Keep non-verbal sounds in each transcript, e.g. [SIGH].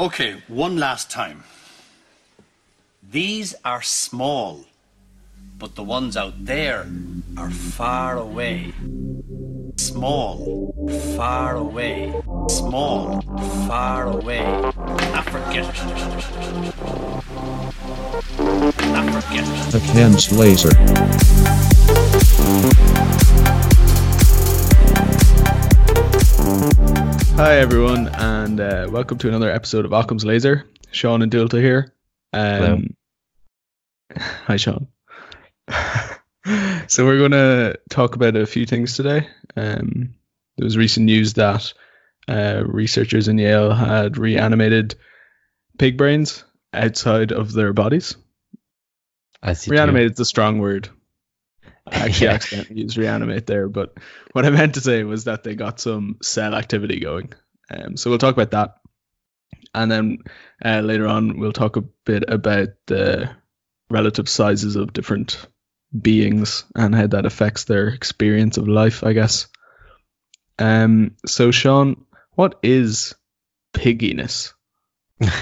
Okay, one last time. These are small, but the ones out there are far away. Small, far away. Small, far away. Ah, forget. Ah, forget it. A Ken's laser. Hi everyone, and uh, welcome to another episode of Occam's Laser. Sean and Dulta here. Um, [LAUGHS] hi, Sean. so we're going to talk about a few things today. Um, there was recent news that uh, researchers in Yale had reanimated pig brains outside of their bodies. You do. Reanimated is a strong word. I actually [LAUGHS] Yeah. accidentally used reanimate there, but what I meant to say was that they got some cell activity going. Um, so we'll talk about that, and then uh, later on we'll talk a bit about the relative sizes of different beings and how that affects their experience of life, I guess. Um. So Sean, what is pigginess?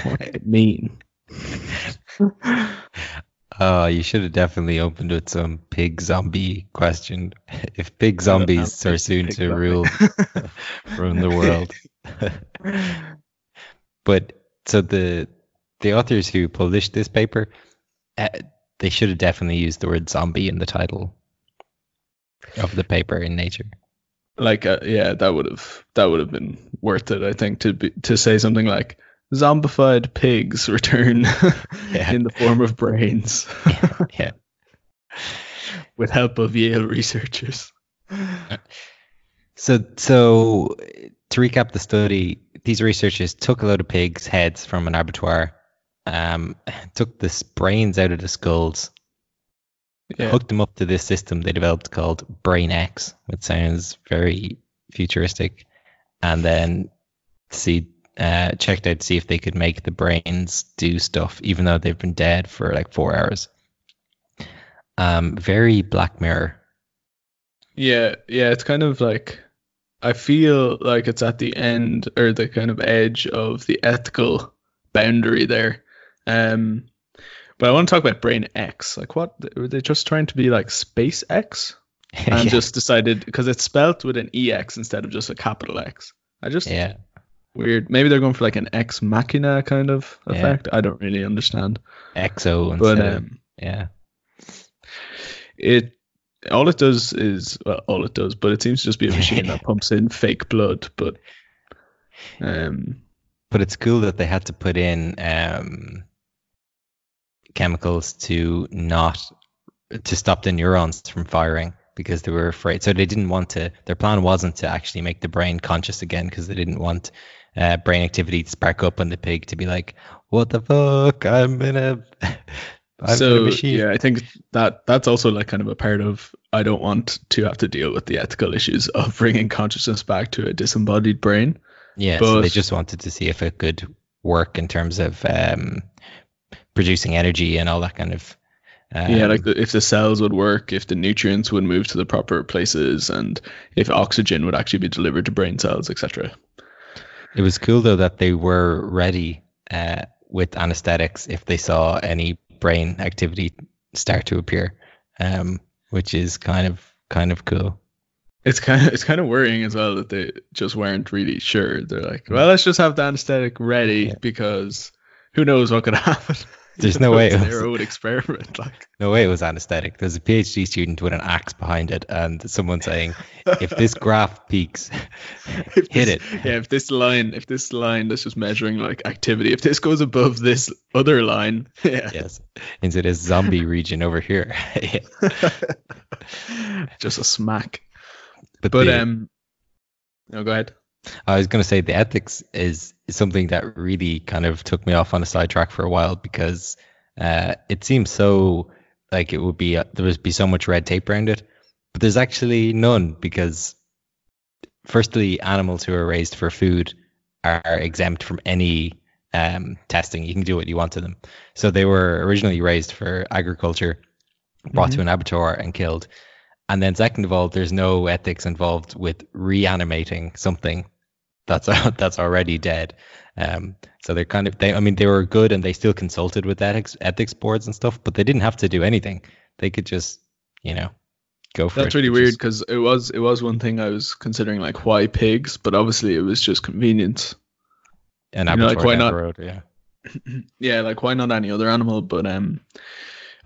What does it [LAUGHS] mean? [LAUGHS] Oh, you should have definitely opened with some pig zombie question. [LAUGHS] If pig zombies are soon to rule [LAUGHS] rule the world. [LAUGHS] but so the the authors who published this paper, uh, they should have definitely used the word zombie in the title of the paper in Nature. like uh, yeah that would have that would have been worth it i think to be, to say something like zombified pigs [LAUGHS] return Yeah. in the form of brains [LAUGHS] yeah. with help of yale researchers So, so to recap the study, these researchers took a load of pigs' heads from an abattoir, um, [SIGHS] took the brains out of the skulls, yeah hooked them up to this system they developed called BrainEx, which sounds very futuristic, and then see uh, checked out to see if they could make the brains do stuff, even though they've been dead for like four hours. Um, very Black Mirror. yeah yeah it's kind of like i feel like it's at the end or the kind of edge of the ethical boundary there um but i want to talk about BrainEx like what were they just trying to be like SpaceX [LAUGHS] and Yeah. just decided because it's spelt with an ex instead of just a capital X. I just yeah. Weird. Maybe they're going for like an ex machina kind of Yeah. effect. I don't really understand. Exo instead But um, yeah. it all it does is well, all it does, but it seems to just be a machine that [LAUGHS] pumps in fake blood. But um, But it's cool that they had to put in um, chemicals to not to stop the neurons from firing because they were afraid. So they didn't want to. Their plan wasn't to actually make the brain conscious again because they didn't want uh, brain activity to spark up on the pig to be like, "What the fuck? I'm in a." [LAUGHS] I'm in a so yeah, I think that that's also like kind of a part of I don't want to have to deal with the ethical issues of [LAUGHS] bringing consciousness back to a disembodied brain. Yeah, so they just wanted to see if it could work in terms of um, producing energy and all that kind of. Um, yeah, like the, if the cells would work, if the nutrients would move to the proper places, and if oxygen would actually be delivered to brain cells, etc. It was cool though that they were ready uh, with anesthetics if they saw any brain activity start to appear, um, which is kind of kind of cool. It's kind of it's kind of worrying as well that they just weren't really sure. They're like, well, let's just have the anesthetic ready Yeah. because who knows what could [LAUGHS] happen. There's no way it their own experiment. Like, [LAUGHS] No way it was anesthetic. There's a PhD student with an axe behind it, and someone saying, "If this [LAUGHS] graph peaks, if [LAUGHS] hit this- it." Yeah, if this line, if this line that's just measuring like activity, if this goes above this other line, yeah, Yes, into this zombie region over here. Just a smack. But, But the- um, no, go ahead. I was going to say the ethics is something that really kind of took me off on a sidetrack for a while because uh, it seems so like it would be uh, there would be so much red tape around it, but there's actually none because firstly, animals who are raised for food are exempt from any um, testing. You can do what you want to them. So they were originally raised for agriculture, brought to an abattoir and killed. And then second of all, there's no ethics involved with reanimating something that's [LAUGHS] that's already dead. Um, so they're kind of they. I mean, they were good and they still consulted with ethics ethics boards and stuff, but they didn't have to do anything. They could just, you know, go for That's it. really weird because it was it was one thing I was considering like why pigs, but obviously it was just convenience. And you know, like, why not- road, yeah. [CLEARS THROAT] Yeah, like why not any other animal? But um,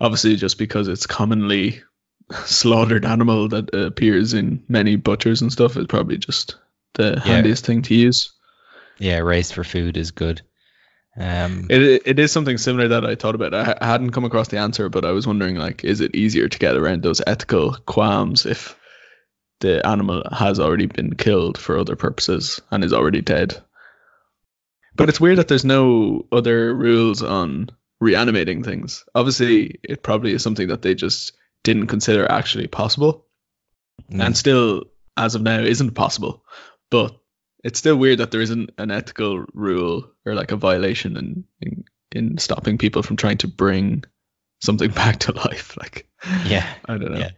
obviously just because it's commonly [LAUGHS] slaughtered animal that appears in many butchers and stuff is probably just the handiest thing to use. Yeah, raised for food is good. Um, It it is something similar that I thought about. I hadn't come across the answer, but I was wondering like, is it easier to get around those ethical qualms if the animal has already been killed for other purposes and is already dead? But it's weird that there's no other rules on reanimating things. Obviously, it probably is something that they just didn't consider actually possible, mm, and still, as of now, isn't possible. But it's still weird that there isn't an ethical rule or like a violation in in, in stopping people from trying to bring something [LAUGHS] back to life. Like, yeah, I don't know. Yeah.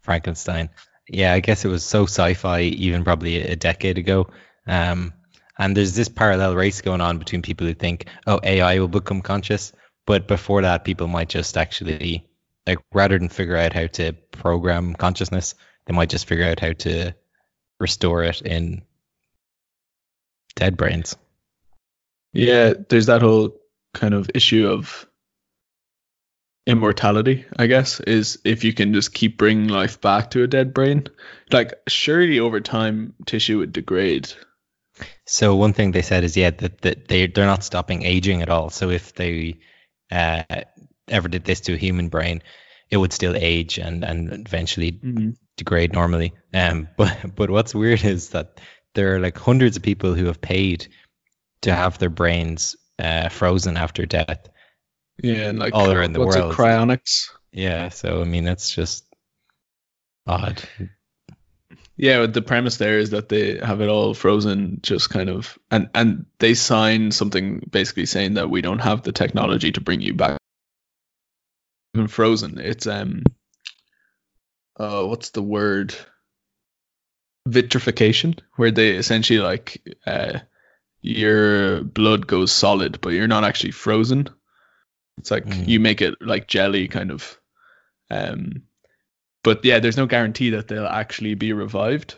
Frankenstein. Yeah, I guess it was so sci-fi even probably a decade ago. Um, and there's this parallel race going on between people who think, oh, AI will become conscious, but before that, people might just actually like rather than figure out how to program consciousness, they might just figure out how to restore it in dead brains. Yeah, there's that whole kind of issue of immortality, I guess, is if you can just keep bringing life back to a dead brain. Like, surely over time, tissue would degrade. So one thing they said is yeah that, that they they're not stopping aging at all. So if they uh, ever did this to a human brain, it would still age and and eventually degrade normally. Um, [LAUGHS] but but what's weird is that there are like hundreds of people who have paid to have their brains uh, frozen after death. Yeah, and like All around the what's world. it, cryonics. Yeah, so I mean that's just odd. Yeah, the premise there is that they have it all frozen, just kind of, and and they sign something basically saying that we don't have the technology to bring you back. Even frozen, it's um, uh, what's the word? Vitrification, where they essentially like, uh, your blood goes solid, but you're not actually frozen. It's like Mm. you make it like jelly, kind of. Um, but yeah, there's no guarantee that they'll actually be revived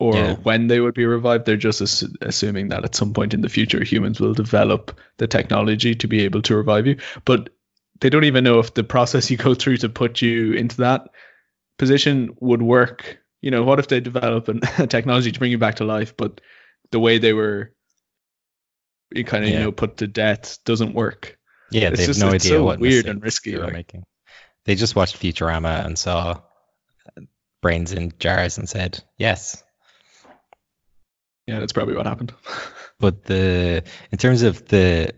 or Yeah. when they would be revived. They're just ass- assuming that at some point in the future, humans will develop the technology to be able to revive you. But they don't even know if the process [LAUGHS] you go through to put you into that position would work. You know, what if they develop an, [LAUGHS] a technology to bring you back to life, but the way they were you kind of you know put to death doesn't work. Yeah, It's they have no it's idea so what weird and risky, they were like. making. They just watched Futurama and saw brains in jars and said yes. Yeah, that's probably what happened. [LAUGHS] But the in terms of the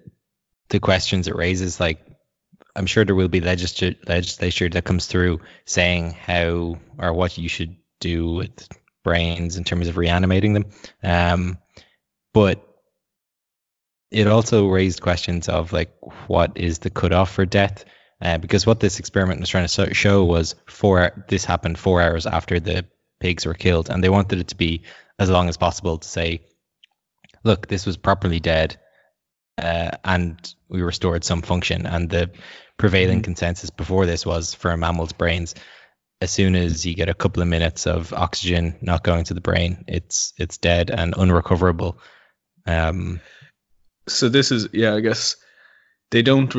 the questions it raises, like I'm sure there will be legislature legislature that comes through saying how or what you should do with brains in terms of reanimating them. Um, but it also raised questions of like what is the cutoff for death? Uh, because what this experiment was trying to show was four. This happened four hours after the pigs were killed, and they wanted it to be as long as possible to say, look, this was properly dead, uh, and we restored some function. And the prevailing consensus before this was for a mammal's brains, as soon as you get a couple of minutes of oxygen not going to the brain, it's it's dead and unrecoverable. Um, so this is yeah i guess they don't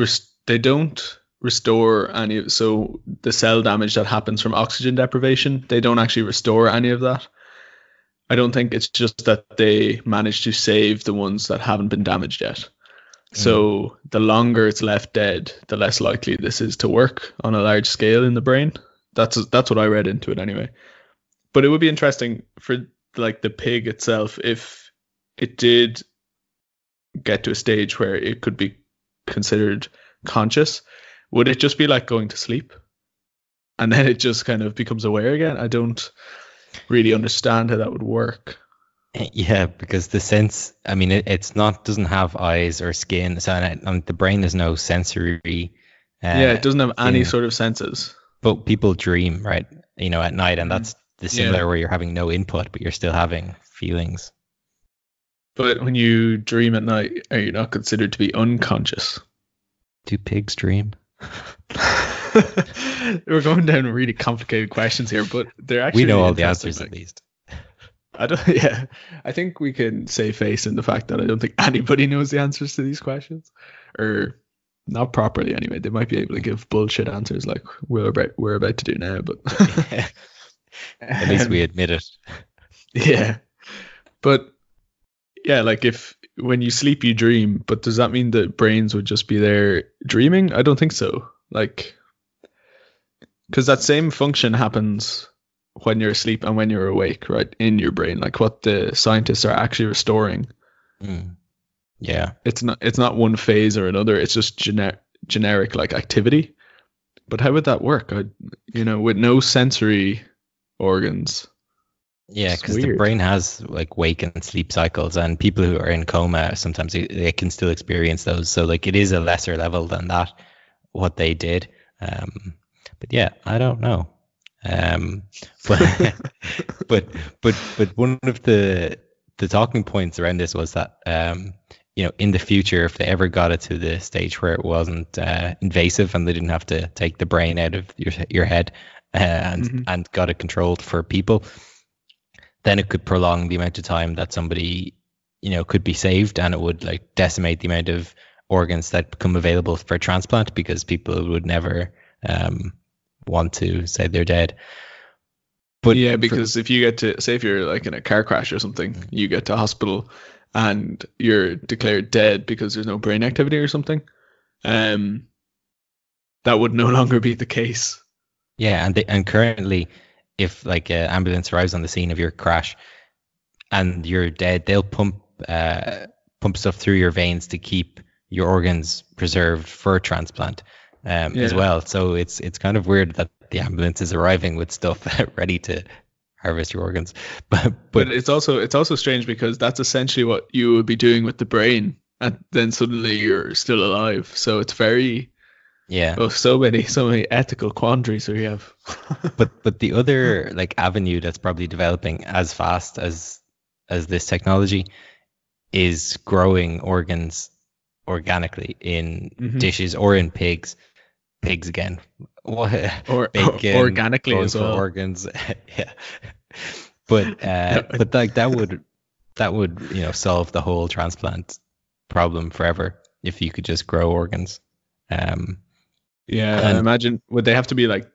they don't restore any so the cell damage that happens from oxygen deprivation they don't actually restore any of that. I don't think it's just that they manage to save the ones that haven't been damaged yet. So the longer it's left dead the less likely this is to work on a large scale in the brain that's that's what i read into it anyway but it would be interesting for like the pig itself if it did get to a stage where it could be considered conscious, would it just be like going to sleep? And then it just kind of becomes aware again? I don't really understand how that would work. Yeah, because the sense, I mean, it, it's not doesn't have eyes or skin, so and, and the brain has no sensory. Uh, yeah, it doesn't have any sort of senses. But people dream, right? You know, at night, and Mhm. that's the Yeah. similar where you're having no input, but you're still having feelings. But when you dream at night, are you not considered to be unconscious? Do pigs dream? [LAUGHS] We're going down really complicated questions here, but they're actually we know all the answers like- at least. I don't. [LAUGHS] Yeah, I think we can say face in the fact that I don't think [LAUGHS] anybody knows the answers to these questions, or not properly anyway. They might be able to give bullshit answers like we're about we're about to do now, but [LAUGHS] At least we admit it. [LAUGHS] yeah. But yeah, like if when you sleep you dream, but does that mean that brains would just be there dreaming? I don't think so. Like cuz that same function happens when you're asleep and when you're awake, right? In your brain, like what the scientists are actually restoring. Mm. Yeah. It's not it's not one phase or another. It's just gener- generic like activity. But how would that work? I, you know, with no sensory organs. Yeah, because the brain has like wake and sleep cycles, and people who are in coma sometimes they, they can still experience those. So like it is a lesser level than that what they did. Um, but yeah, I don't know. Um, [LAUGHS] but but but but one of the the talking points around this was that um, you know in the future if they ever got it to the stage where it wasn't uh, invasive and they didn't have to take the brain out of your your head uh, and Mhm. and got it controlled for people then it could prolong the amount of time that somebody you know could be saved and it would like decimate the amount of organs that become available for transplant because people would never um, want to say they're dead but yeah, for- because if you get to say if you're like in a car crash or something, you get to hospital and you're declared dead because there's no brain activity or something. Um, that would no [LAUGHS] longer be the case. Yeah, and they, and currently, if like an ambulance arrives on the scene of your crash, and you're dead, they'll pump uh, pump stuff through your veins to keep your organs preserved for transplant, um, as well. So it's it's kind of weird that the ambulance is arriving with stuff [LAUGHS] ready to harvest your organs, [LAUGHS] but But but it's also it's also strange because that's essentially what you would be doing with the brain, and then suddenly you're still alive. So it's very yeah. oh so many so many ethical quandaries we have. [LAUGHS] but but the other like avenue that's probably developing as fast as as this technology is growing organs organically in Mhm. dishes or in pigs pigs again what [LAUGHS] or bacon organically going as well. organs. [LAUGHS] Yeah. But [LAUGHS] uh but like that would that would you know solve the whole transplant problem forever if you could just grow organs. Um Yeah, And- I imagine would they have to be like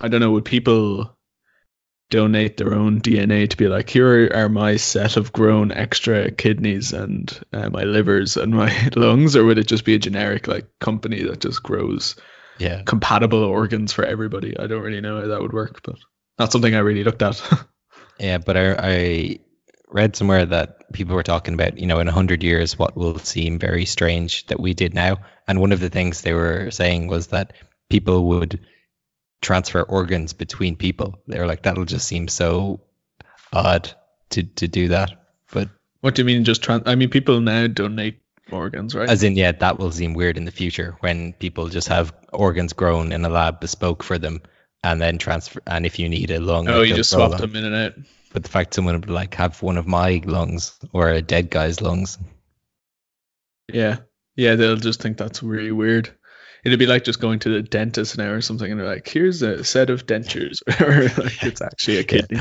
I don't know, would people donate their own DNA to be like, here are my set of grown extra kidneys and uh, my livers and my lungs, or would it just be a generic like company that just grows yeah compatible organs for everybody? I don't really know how that would work, but not something I really looked at. [LAUGHS] Yeah, but I, I read somewhere that people were talking about, you know, in a hundred years, what will seem very strange that we did now. And one of the things they were saying was that people would transfer organs between people. They were like, that'll just seem so odd to to do that. But what do you mean? Just trans? I mean, people now donate organs, right? as in, yeah, that will seem weird in the future when people just have organs grown in a lab bespoke for them. And then transfer, and if you need a lung, oh, you just swap them in and out. But the fact someone would like have one of my lungs or a dead guy's lungs, Yeah. Yeah, they'll just think that's really weird. It'd be like just going to the dentist now or something and they're like, here's a set of dentures. [LAUGHS] or like it's actually a [LAUGHS] kidney.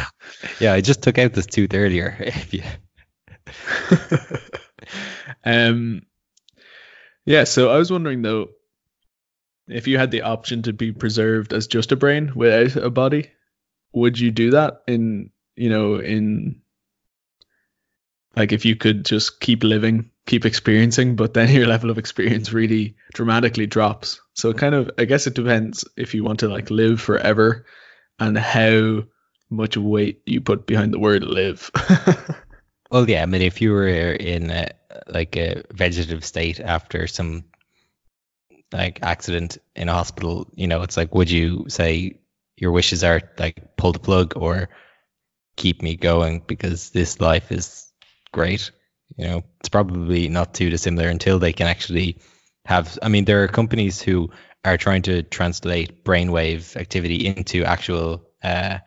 Yeah, I just took out this tooth earlier. [LAUGHS] Um Yeah, so I was wondering though, if you had the option to be preserved as just a brain without a body, would you do that in you know, in like if you could just keep living, keep experiencing, but then [LAUGHS] your level of experience really dramatically drops. So it kind of I guess it depends if you want to like live forever and how much weight you put behind the word live. [LAUGHS] well, yeah, I mean, if you were in a, like a vegetative state after some like accident in a hospital, you know, it's like, would you say your wishes are like pull the plug or keep me going because this life is great? You know, it's probably not too dissimilar until they can actually have. I mean, there are companies who are trying to translate brainwave activity into actual uh,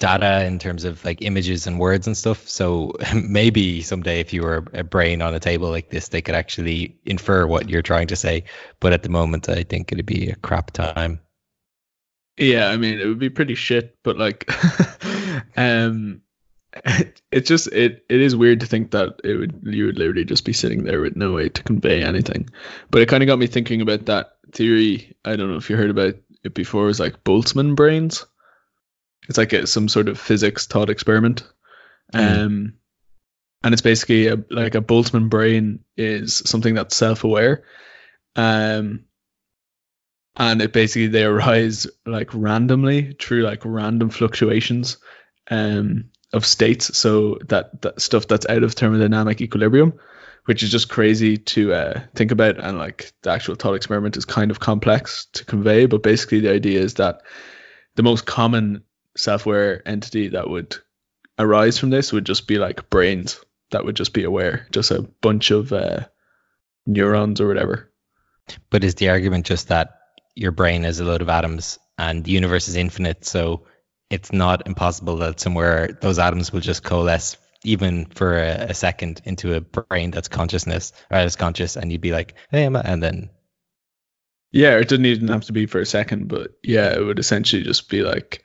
data in terms of like images and words and stuff. So [LAUGHS] maybe someday, if you were a brain on a table like this, they could actually infer what you're trying to say. But at the moment, I think it'd be a crap time. Yeah, I mean, it would be pretty shit, but like, [LAUGHS] um, [LAUGHS] it's just it it is weird to think that it would you would literally just be sitting there with no way to convey anything. But it kind of got me thinking about that theory. I don't know if you heard about it before. It was like Boltzmann brains. It's like a, some sort of physics thought experiment. Mm. Um, and it's basically a, like a Boltzmann brain is something that's self-aware. Um, and it basically they arise like randomly through like random fluctuations um of states so that that stuff that's out of thermodynamic equilibrium which is just crazy to uh, think about and like the actual thought experiment is kind of complex to convey but basically the idea is that the most common self-aware entity that would arise from this would just be like brains that would just be aware just a bunch of uh, neurons or whatever. But is the argument just that your brain is a load of atoms and the universe is infinite, so it's not impossible that somewhere those atoms will just coalesce even for a, a second into a brain that's consciousness or that's conscious, and you'd be like, hey, Emma, and then Yeah, it doesn't even have to be for a second, but yeah, it would essentially just be like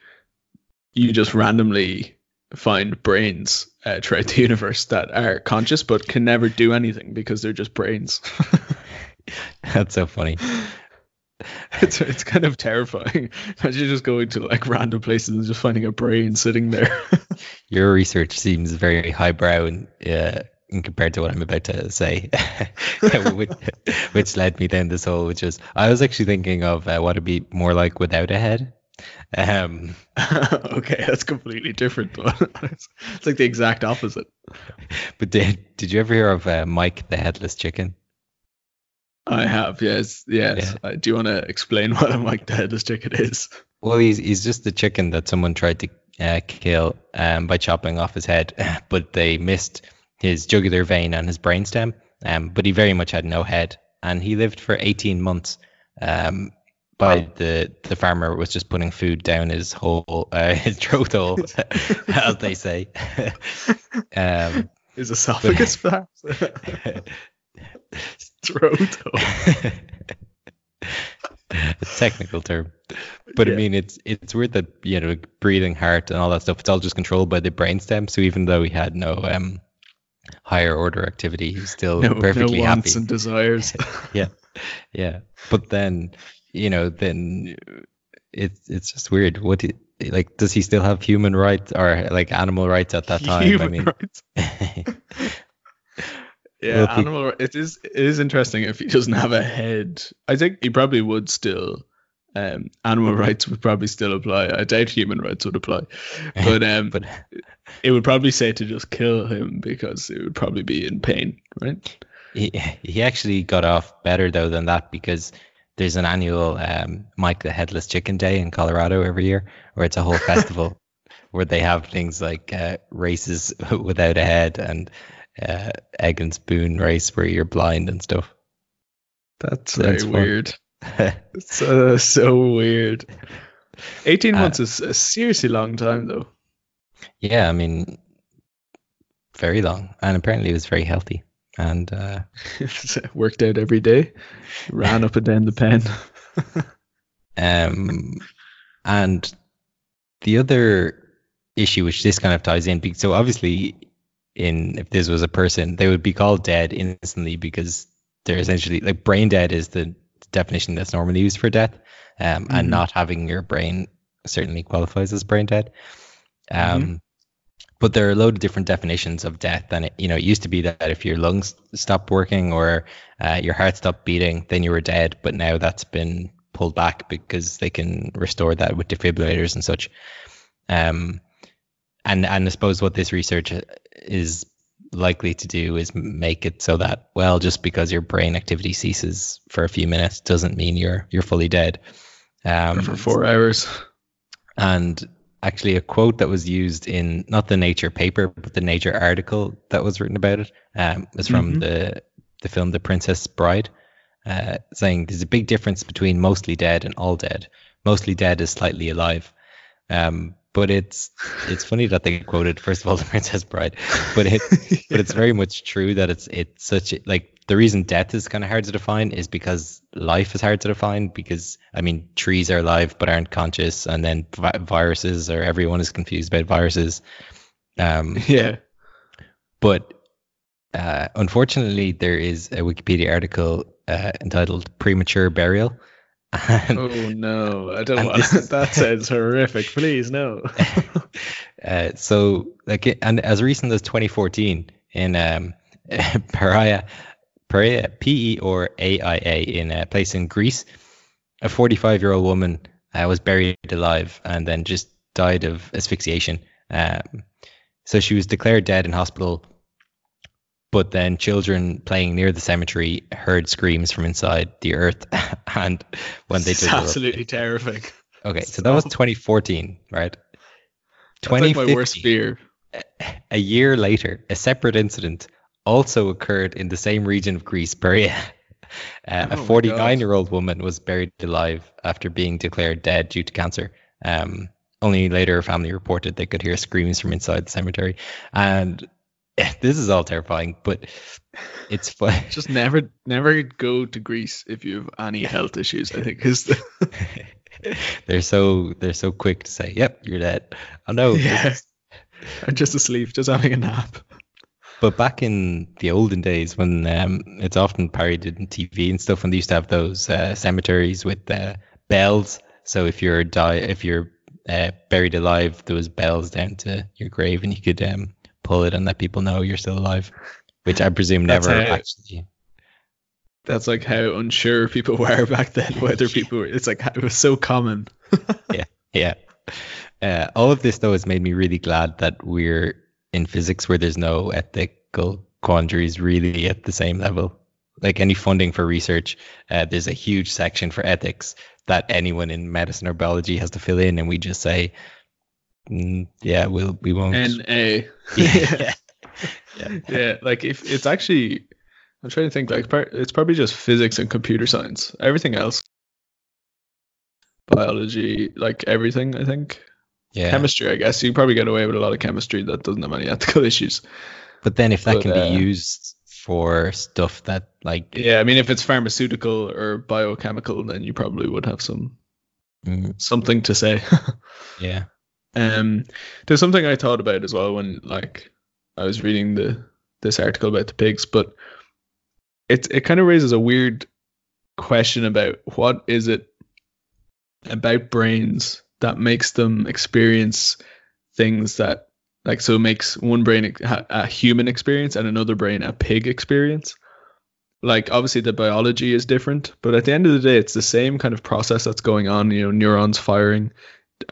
you just randomly find brains uh, throughout the [LAUGHS] universe that are conscious but can never do anything because they're just brains. [LAUGHS] that's so funny. [LAUGHS] it's it's kind of terrifying. Imagine just going to like random places and just finding a brain sitting there. Your research seems very highbrow and uh, in compared to what I'm about to say, which, which led me down this hole. Which is, I was actually thinking of uh, what it'd be more like without a head. Um, [LAUGHS] okay, that's completely different. it's, [LAUGHS] it's like the exact opposite. but did did you ever hear of uh, Mike the headless chicken? I have, yes, yes. Uh, do you want to explain [LAUGHS] what a Mike the headless chicken is? Well, he's he's just a chicken that someone tried to uh, kill um, by chopping off his head, but they missed his jugular vein and his brainstem. Um, but he very much had no head, and he lived for 18 months. Um, by the the farmer was just putting food down his hole, [LAUGHS] uh, his throat hole, [LAUGHS] as they say. [LAUGHS] um, His esophagus flaps. Throat hole. a technical term. But I mean, it's it's weird that you know breathing, heart, and all that stuff. It's all just controlled by the brainstem. So even though he had no um, higher order activity, he's still No, perfectly no happy. wants and desires. yeah, yeah. But then you know, then it's it's just weird. What do like does he still have human rights or like animal rights at that time? Human I mean, rights. [LAUGHS] Yeah, Well, animal. ri- It is. It is interesting if he doesn't have a head. I think he probably would still. Um, animal [LAUGHS] rights would probably still apply. I doubt human rights would apply, but [LAUGHS] um, but it would probably say to just kill him because it would probably be in pain, right? he he actually got off better though than that because there's an annual um, Mike the Headless Chicken Day in Colorado every year, where it's a whole festival [LAUGHS] where they have things like uh, races [LAUGHS] without a head and uh, egg and spoon race where you're blind and stuff. That's Sounds very fun. weird. [LAUGHS] It's uh, so weird. Eighteen Uh, months is a seriously long time, though. yeah, I mean, very long, and apparently it was very healthy. And uh, [LAUGHS] worked out every day. Ran up and down the pen. Um, and the other issue, which this kind of ties in, so obviously, in if this was a person, they would be called dead instantly because they're essentially like brain dead is the definition that's normally used for death, um, Mhm. and not having your brain certainly qualifies as brain dead. Um, But there are a load of different definitions of death, and it, you know, it used to be that if your lungs stopped working or uh, your heart stopped beating, then you were dead. But now that's been pulled back because they can restore that with defibrillators and such. Um, and and I suppose what this research is likely to do is make it so that well, just because your brain activity ceases for a few minutes doesn't mean you're you're fully dead. Um, for four hours. and actually a quote that was used in not the Nature paper but the Nature article that was written about it um, was from Mhm. the the film The Princess Bride, uh, saying there's a big difference between mostly dead and all dead. Mostly dead is slightly alive. Um, but it's it's funny that they quoted first of all [LAUGHS] the Princess Bride, but it but it's [LAUGHS] very much true that it's it's such a, like the reason death is kind of hard to define is because life is hard to define because I mean trees are alive but aren't conscious, and then vi- viruses or everyone is confused about viruses. Um, [LAUGHS] yeah. but uh, unfortunately, there is a Wikipedia article uh, entitled "Premature Burial." And, Oh no, I don't want. is- [LAUGHS] that sounds [LAUGHS] horrific. Please no. uh, so, like, and as recent as 2014, in um, Peraia, Peraia, P E R A I A, in a place in Greece, a 45 year old woman uh, was buried alive and then just died of asphyxiation. Um, so she was declared dead in hospital, but then children playing near the cemetery heard screams from inside the earth, [LAUGHS] and when they did, her up- absolutely terrifying. okay, so that was 2014, right? That's like my worst fear. a year later, a separate incident also occurred in the same region of Greece, Berea. [LAUGHS] Uh, Oh a 49 year old woman was buried alive after being declared dead due to cancer. Um, only later, her family reported they could hear screams from inside the cemetery. And [LAUGHS] this is all terrifying, but it's fun. [LAUGHS] Just never, never go to Greece if you have any health issues. I think is the, they're so they're so quick to say, "Yep, you're dead." I know. yeah. I'm just asleep, just having a nap. But back in the olden days, when um, it's often parodied in TV and stuff, when they used to have those uh, cemeteries with uh, bells. So if you're die, if you're uh, buried alive, there was bells down to your grave, and you could um, pull it and let people know you're still alive. Which I presume never how- actually. That's like how unsure people [LAUGHS] were back then. Whether people, were, it's like it was so common. [LAUGHS] Yeah. Uh, all of this though has made me really glad that we're in physics where there's no ethical quandaries really at the same level. Like any funding for research, uh, there's a huge section for ethics that anyone in medicine or biology has to fill in, and we just say, mm, "Yeah, we'll we won't." N A. [LAUGHS] yeah. yeah. yeah, like if it's actually, I'm trying to think. Like it's probably just physics and computer science. Everything else, biology, like everything. I think yeah. chemistry. I guess you probably get away with a lot of chemistry that doesn't have any [LAUGHS] ethical issues. But then if that but, can uh, be used for stuff that like Yeah, I mean, if it's pharmaceutical or biochemical, then you probably would have some mm, something to say. [LAUGHS] yeah. Um, there's something I thought about as well when like I was reading the this article about the pigs, but it it kind of raises a weird question about what is it about brains that makes them experience things that like so it makes one brain a, a human experience and another brain a pig experience. Like obviously the biology is different, but at the end of the day, it's the same kind of process that's going on. You know, neurons firing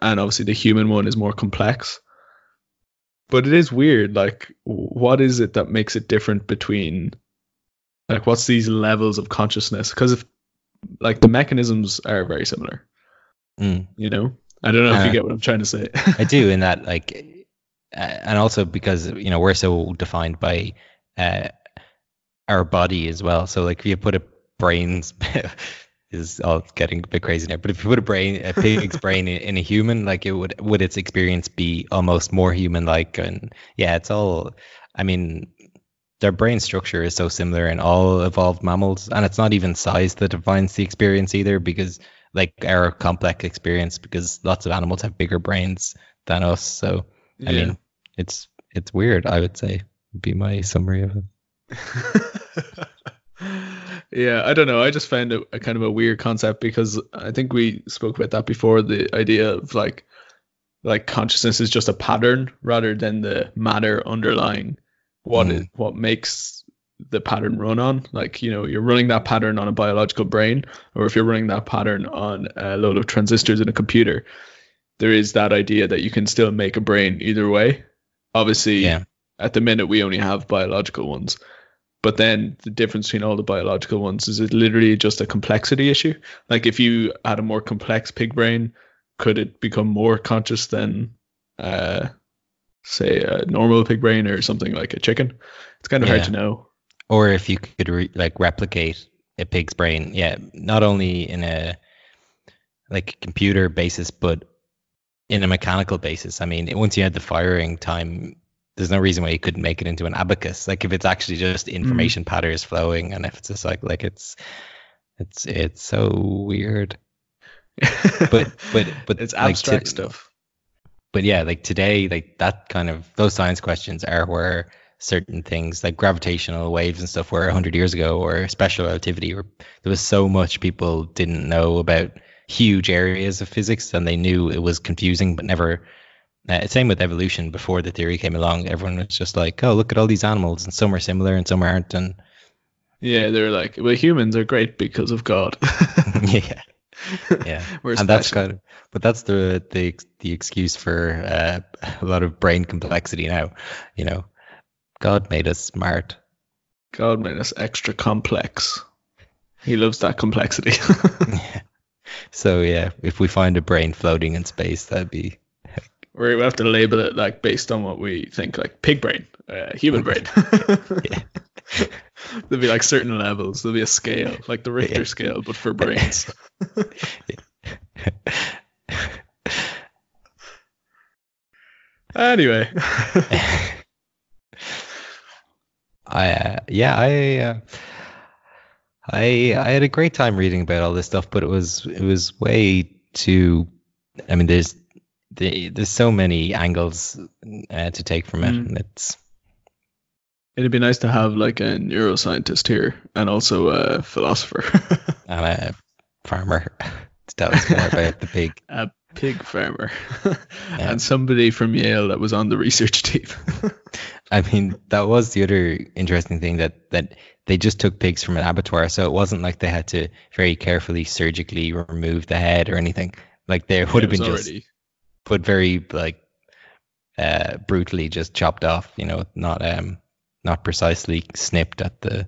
and obviously the human one is more complex. But it is weird. Like, what is it that makes it different between, like, what's these levels of consciousness? Because if, like, the mechanisms are very similar. Mm. You know, I don't know if you Uh, get what I'm trying to say. I do in that [LAUGHS] like, uh, and also because you know we're so defined by uh, our body as well. So like if you put a brains [LAUGHS] is all getting a bit crazy now, but if you put a brain, a pig's brain in, in a human, like it would would its experience be almost more human like? And yeah, it's all. I mean, their brain structure is so similar in all evolved mammals, and it's not even size that defines the experience either, because like our complex experience, because lots of animals have bigger brains than us. So I Yeah. mean, it's it's weird. I would say would be my summary of it. [LAUGHS] yeah, I don't know. I just found it a kind of a weird concept because I think we spoke about that before. The idea of like, like consciousness is just a pattern rather than the matter underlying what Mm. it, what makes the pattern run on. Like you know, you're running that pattern on a biological brain, or if you're running that pattern on a load of transistors in a computer, there is that idea that you can still make a brain either way. Obviously, Yeah. at the minute we only have biological ones. But then the difference between all the biological ones is it literally just a complexity issue. Like if you had a more complex pig brain, could it become more conscious than, uh, say, a normal pig brain or something like a chicken? It's kind of Yeah. hard to know. Or if you could re- like replicate a pig's brain, yeah, not only in a like computer basis, but in a mechanical basis. I mean, once you had the firing time, there's no reason why you couldn't make it into an abacus. Like if it's actually just Mm. information patterns flowing, and if it's just like like it's it's it's so weird. [LAUGHS] But but but it's like, abstract to- stuff. but yeah, like today, like that kind of those science questions are where certain things like gravitational waves and stuff were 100 years ago or special relativity where there was so much people didn't know about huge areas of physics and they knew it was confusing but never uh, same with evolution. Before the theory came along everyone was just like oh look at all these animals and some are similar and some aren't and Yeah, they're like, well, humans are great because of God. [LAUGHS] [LAUGHS] yeah. Yeah. [LAUGHS] And that's kind of but that's the the the excuse for uh, a lot of brain complexity now you know god made us smart God made us extra complex. He loves that complexity. [LAUGHS] [LAUGHS] so yeah if we find a brain floating in space that'd be we have to label it like based on what we think, like pig brain, uh, human [LAUGHS] brain. There'll be like certain levels. There'll be a scale, like the Richter Yeah. scale, but for brains. anyway, I uh, yeah I uh, I I had a great time reading about all this stuff but it was it was way too I mean there's the, there's so many angles uh, to take from it. Mm. it's it'd be nice to have like a neuroscientist here and also a philosopher, [LAUGHS] I'm a farmer. To tell us more about the pig a pig farmer, [LAUGHS] and somebody from Yale that was on the research team. [LAUGHS] I mean, that was the other interesting thing that that they just took pigs from an abattoir, so it wasn't like they had to very carefully surgically remove the head or anything. Like there would have been was just put very like uh brutally just chopped off, you know, not um not precisely snipped at the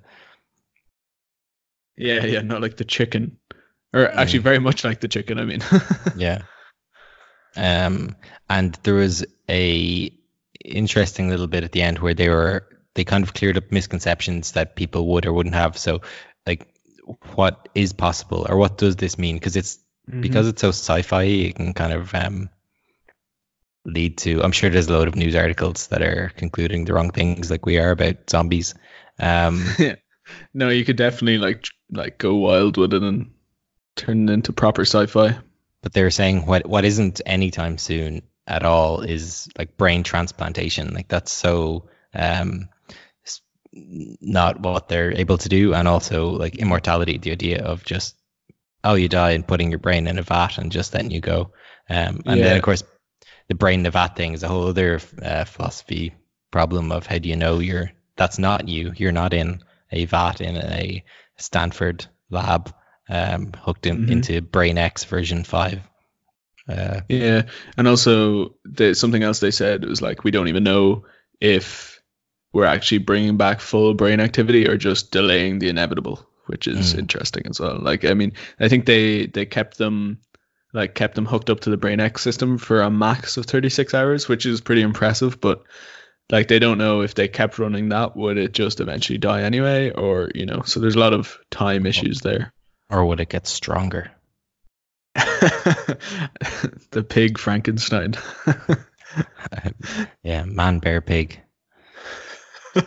Yeah, yeah, not like the chicken. Or actually Mm. very much like the chicken, I mean. [LAUGHS] yeah. Um and there was a interesting little bit at the end where they were they kind of cleared up misconceptions that people would or wouldn't have. So like what is possible or what does this mean? Because it's Mm-hmm. because it's so sci-fi, it can kind of um, lead to. I'm sure there's a load of news articles that are concluding the wrong things, like we are about zombies. Um, [LAUGHS] yeah. No, you could definitely like like go wild with it and turn it into proper sci-fi. But they're saying what what isn't anytime soon at all is like brain transplantation. Like that's so um, not what they're able to do, and also like immortality. The idea of just oh, you die and putting your brain in a vat and just letting you go. Um, and Yeah. then of course the brain in the vat thing is a whole other uh, philosophy problem of how do you know you're that's not you. You're not in a vat in a Stanford lab um, hooked in, Mhm. into BrainEx version five. Uh, Yeah, and also the, something else they said was like we don't even know if we're actually bringing back full brain activity or just delaying the inevitable, which is Mm. interesting as well. Like I mean, I think they they kept them like kept them hooked up to the BrainEx system for a max of 36 hours, which is pretty impressive, but like they don't know if they kept running that would it just eventually die anyway or you know so there's a lot of time issues there or would it get stronger? [LAUGHS] the pig frankenstein [LAUGHS] yeah, man, bear, pig. [LAUGHS]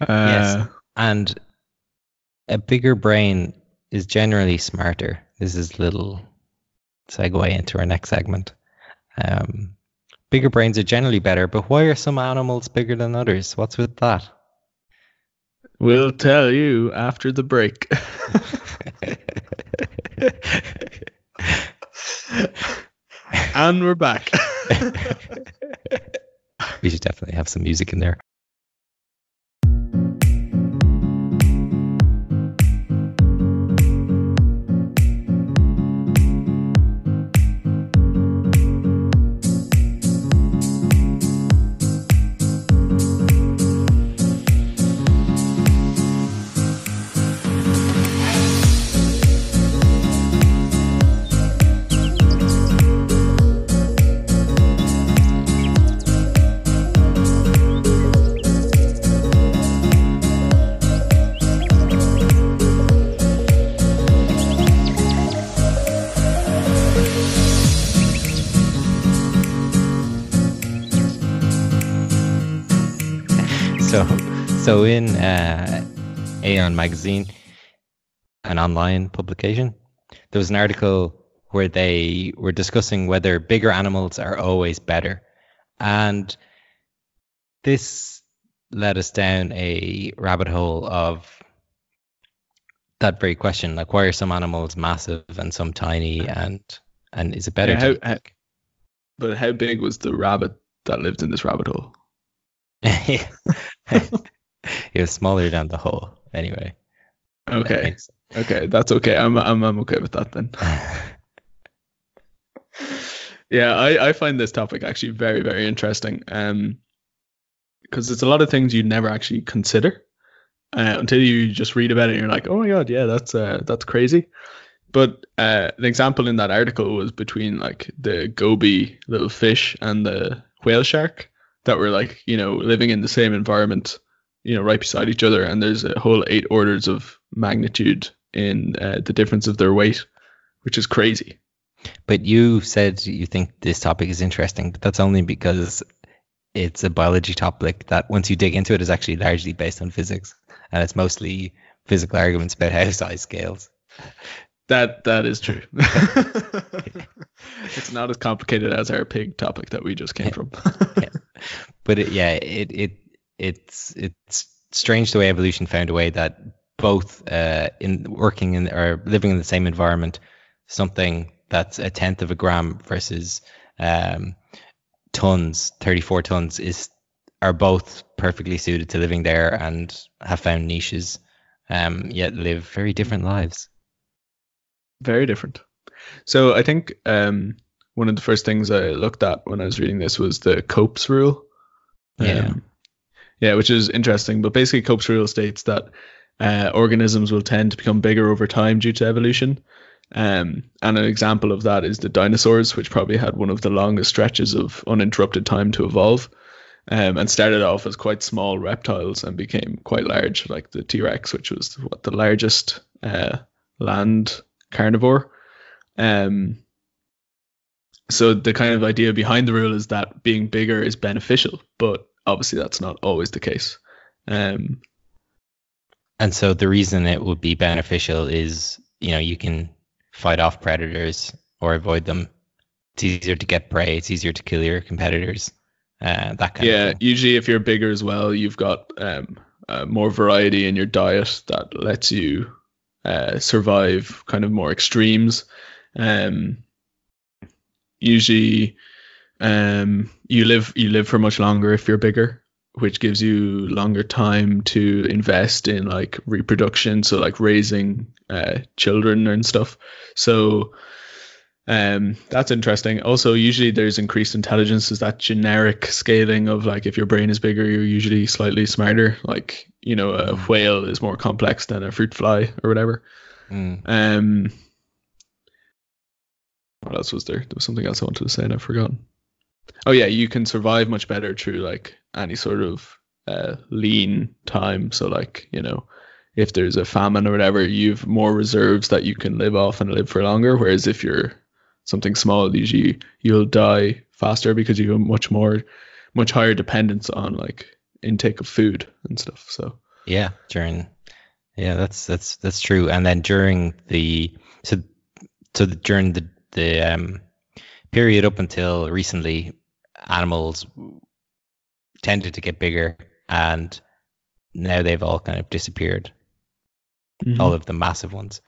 Uh, And a bigger brain is generally smarter. This is a little segue into our next segment. Um, bigger brains are generally better, but why are some animals bigger than others? What's with that? We'll tell you after the break. [LAUGHS] and we're back. [LAUGHS] we should definitely have some music in there. So so in uh, Aeon magazine, an online publication, there was an article where they were discussing whether bigger animals are always better, and this led us down a rabbit hole of that very question like why are some animals massive and some tiny and and is it better Yeah, how- how- But how big was the rabbit that lived in this rabbit hole? [LAUGHS] [LAUGHS] it was smaller than the hole anyway Okay, makes- okay, that's okay. I'm I'm I'm okay with that then. [LAUGHS] Yeah, I, I find this topic actually very, very interesting. Um, because it's a lot of things you never actually consider uh, until you just read about it and you're like, oh my god, yeah, that's uh, that's crazy. But uh, an example in that article was between like the goby little fish and the whale shark that were like, you know, living in the same environment, you know, right beside each other, and there's a whole eight orders of magnitude in uh, the difference of their weight, which is crazy. But you said you think this topic is interesting, but that's only because it's a biology topic that once you dig into it is actually largely based on physics. And it's mostly physical arguments about how size scales. That that is true. [LAUGHS] it's not as complicated as our pig topic that we just came from. [LAUGHS] But it, yeah, it, it it's it's strange the way evolution found a way that both uh, in working in or living in the same environment, something that's a tenth of a gram versus um, tons, 34 tons, is are both perfectly suited to living there and have found niches, um, yet live very different lives. Very different. So I think um, one of the first things I looked at when I was reading this was the Cope's rule. Yeah. Um, yeah, which is interesting. But basically, Cope's rule states that uh, organisms will tend to become bigger over time due to evolution. Um, and an example of that is the dinosaurs, which probably had one of the longest stretches of uninterrupted time to evolve, um, and started off as quite small reptiles and became quite large, like the T Rex, which was what the largest uh, land carnivore. Um, so the kind of idea behind the rule is that being bigger is beneficial, but obviously that's not always the case. Um, And so the reason it would be beneficial is, you know, you can fight off predators or avoid them. It's easier to get prey. It's easier to kill your competitors. Uh, that kind yeah, of thing. usually if you're bigger as well, you've got um, uh, more variety in your diet that lets you uh, survive kind of more extremes. Um, usually, um, you live you live for much longer if you're bigger, which gives you longer time to invest in like reproduction, so like raising uh, children and stuff. So um, that's interesting. Also, usually there's increased intelligence. Is that generic scaling of like if your brain is bigger, you're usually slightly smarter. Like you know, a whale is more complex than a fruit fly or whatever. Mm. Um, what else was there? There was something else I wanted to say and I've forgotten. Oh yeah, you can survive much better through like any sort of uh, lean time. So like you know, if there's a famine or whatever, you've more reserves that you can live off and live for longer. Whereas if you're something small, usually you'll die faster because you have much more, much higher dependence on like intake of food and stuff. So Yeah, during yeah, that's that's that's true. And then during the so so the, during the the um, period up until recently, animals tended to get bigger, and now they've all kind of disappeared. All of the massive ones.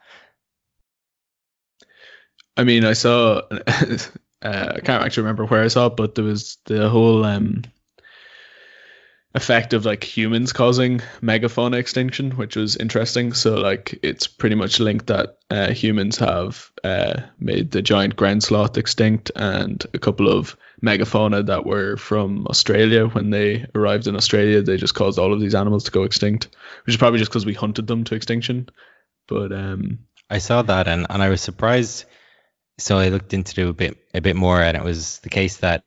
I mean, I saw. [LAUGHS] uh, I can't actually remember where I saw it, but there was the whole um, effect of like humans causing megafauna extinction, which was interesting. So like, it's pretty much linked that uh, humans have uh, made the giant ground sloth extinct, and a couple of megafauna that were from Australia when they arrived in Australia, they just caused all of these animals to go extinct, which is probably just because we hunted them to extinction. But um, I saw that and, and I was surprised. So I looked into it a bit a bit more, and it was the case that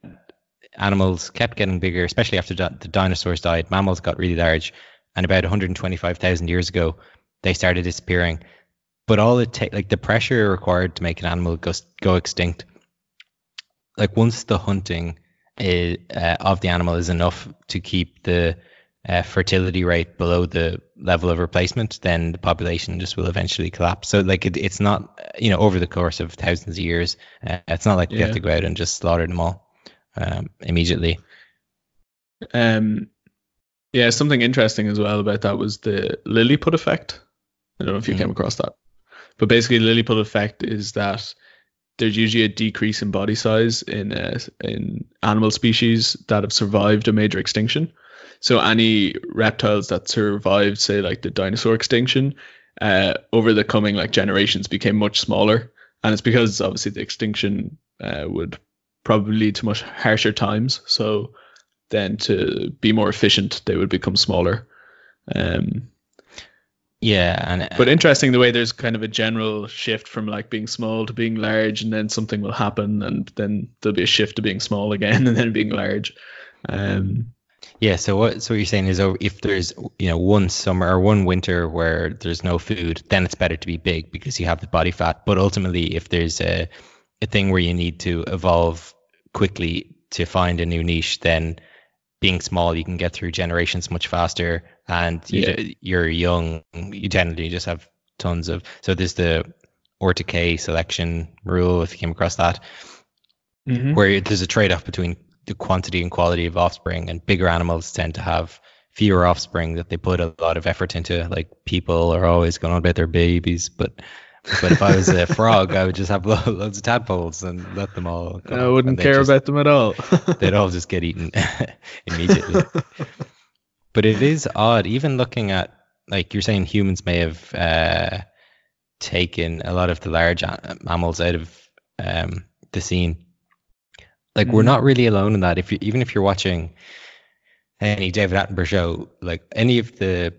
animals kept getting bigger, especially after di- the dinosaurs died. Mammals got really large, and about 125,000 years ago, they started disappearing. But all it take, like the pressure required to make an animal go go extinct, like once the hunting is, uh, of the animal is enough to keep the uh, fertility rate below the level of replacement, then the population just will eventually collapse. So like it, it's not you know over the course of thousands of years, uh, it's not like we Yeah. have to go out and just slaughter them all um, immediately. Um, yeah, something interesting as well about that was the Lilliput effect. I don't know if you Mhm. came across that, but basically, Lilliput effect is that there's usually a decrease in body size in uh, in animal species that have survived a major extinction. So any reptiles that survived, say like the dinosaur extinction, uh, over the coming like generations became much smaller, and it's because obviously the extinction uh, would probably lead to much harsher times. So then to be more efficient, they would become smaller. Um, Yeah, and uh, but interesting the way there's kind of a general shift from like being small to being large, and then something will happen, and then there'll be a shift to being small again, [LAUGHS] and then being large. Um, Yeah, so what so what you're saying is oh, if there's you know one summer or one winter where there's no food, then it's better to be big because you have the body fat. But ultimately, if there's a a thing where you need to evolve quickly to find a new niche, then being small, you can get through generations much faster, and you, Yeah. ju- you're young. You generally just have tons of. So there's the r/K selection rule. If you came across that, mm-hmm. where there's a trade-off between the quantity and quality of offspring and bigger animals tend to have fewer offspring that they put a lot of effort into like people are always going on about their babies but but if i was a frog i would just have [LAUGHS] lo- loads of tadpoles and let them all go, I wouldn't care just- about them at all. [LAUGHS] they'd all just get eaten [LAUGHS] immediately. But it is odd even looking at like you're saying humans may have uh, taken a lot of the large mammals out of um, the scene like we're Mhm. not really alone in that. If you even if you're watching any david attenborough show like any of the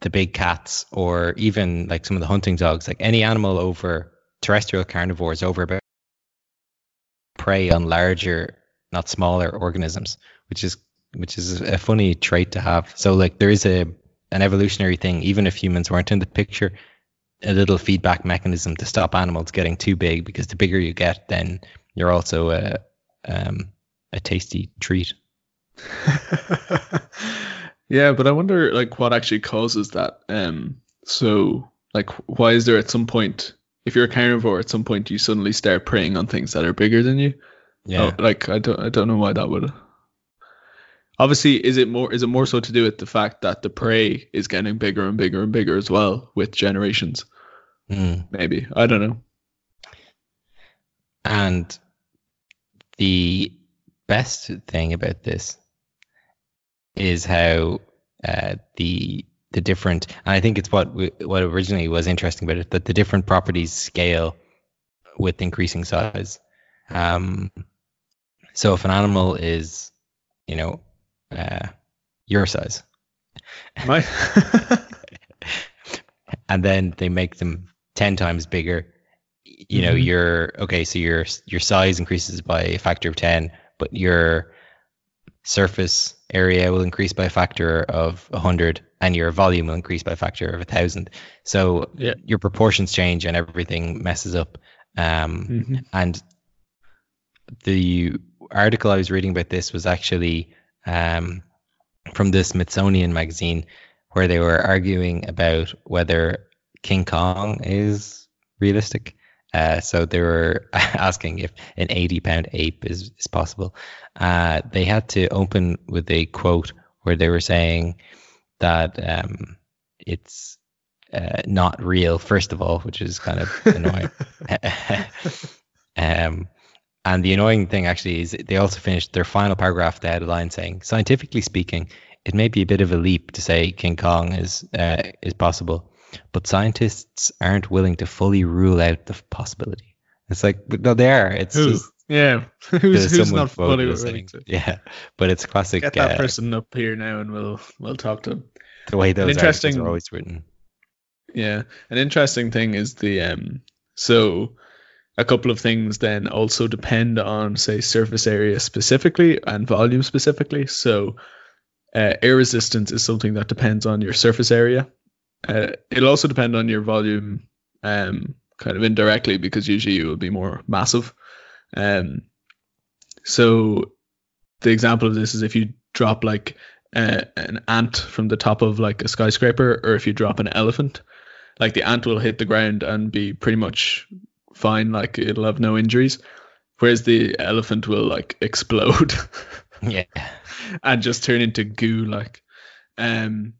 the big cats or even like some of the hunting dogs like any animal over terrestrial carnivores over prey on larger not smaller organisms which is which is a funny trait to have. So like there is a an evolutionary thing. Even if humans weren't in the picture a little feedback mechanism to stop animals getting too big because the bigger you get then you're also a um, a tasty treat [LAUGHS] yeah, but I wonder like what actually causes that. Um, so like why is there at some point if you're a carnivore at some point you suddenly start preying on things that are bigger than you? yeah Oh, like I don't I don't know why that would. Obviously, is it more is it more so to do with the fact that the prey is getting bigger and bigger and bigger as well with generations? Mm. Maybe I don't know. And the best thing about this is how uh, the the different, and I think it's what we, what originally was interesting about it, that the different properties scale with increasing size. Um, so if an animal is, you know, uh, your size, My [LAUGHS] [LAUGHS] and then they make them 10 times bigger you know Mhm. your okay so your your size increases by a factor of 10 but your surface area will increase by a factor of 100 and your volume will increase by a factor of 1000 so Yeah. your proportions change and everything messes up um, Mhm. and the article I was reading about this was actually um, from the Smithsonian magazine, where they were arguing about whether King Kong is realistic. Uh, so they were [LAUGHS] asking if an 80 pound ape is, is possible. Uh, they had to open with a quote where they were saying that um, it's uh, not real, first of all, which is kind of annoying. [LAUGHS] um, and the annoying thing actually is they also finished their final paragraph. They had a line saying, "Scientifically speaking, it may be a bit of a leap to say King Kong is uh, is possible, but scientists aren't willing to fully rule out the possibility." It's like, no, they are. It's Who? just Yeah, [LAUGHS] who's who's not fully willing to yeah, but it's classic. get that uh, person up here now, and we'll we'll talk to him. the way those articles interesting- are always written. Yeah, an interesting thing is the um. So, a couple of things then also depend on say surface area specifically and volume specifically. So, uh, air resistance is something that depends on your surface area. Uh, it'll also depend on your volume, um, kind of indirectly because usually you will be more massive. Um, so the example of this is if you drop like uh, an ant from the top of like a skyscraper, or if you drop an elephant, like the ant will hit the ground and be pretty much fine, like it'll have no injuries, whereas the elephant will like [LAUGHS] explode Yeah. and just turn into goo, like. Um,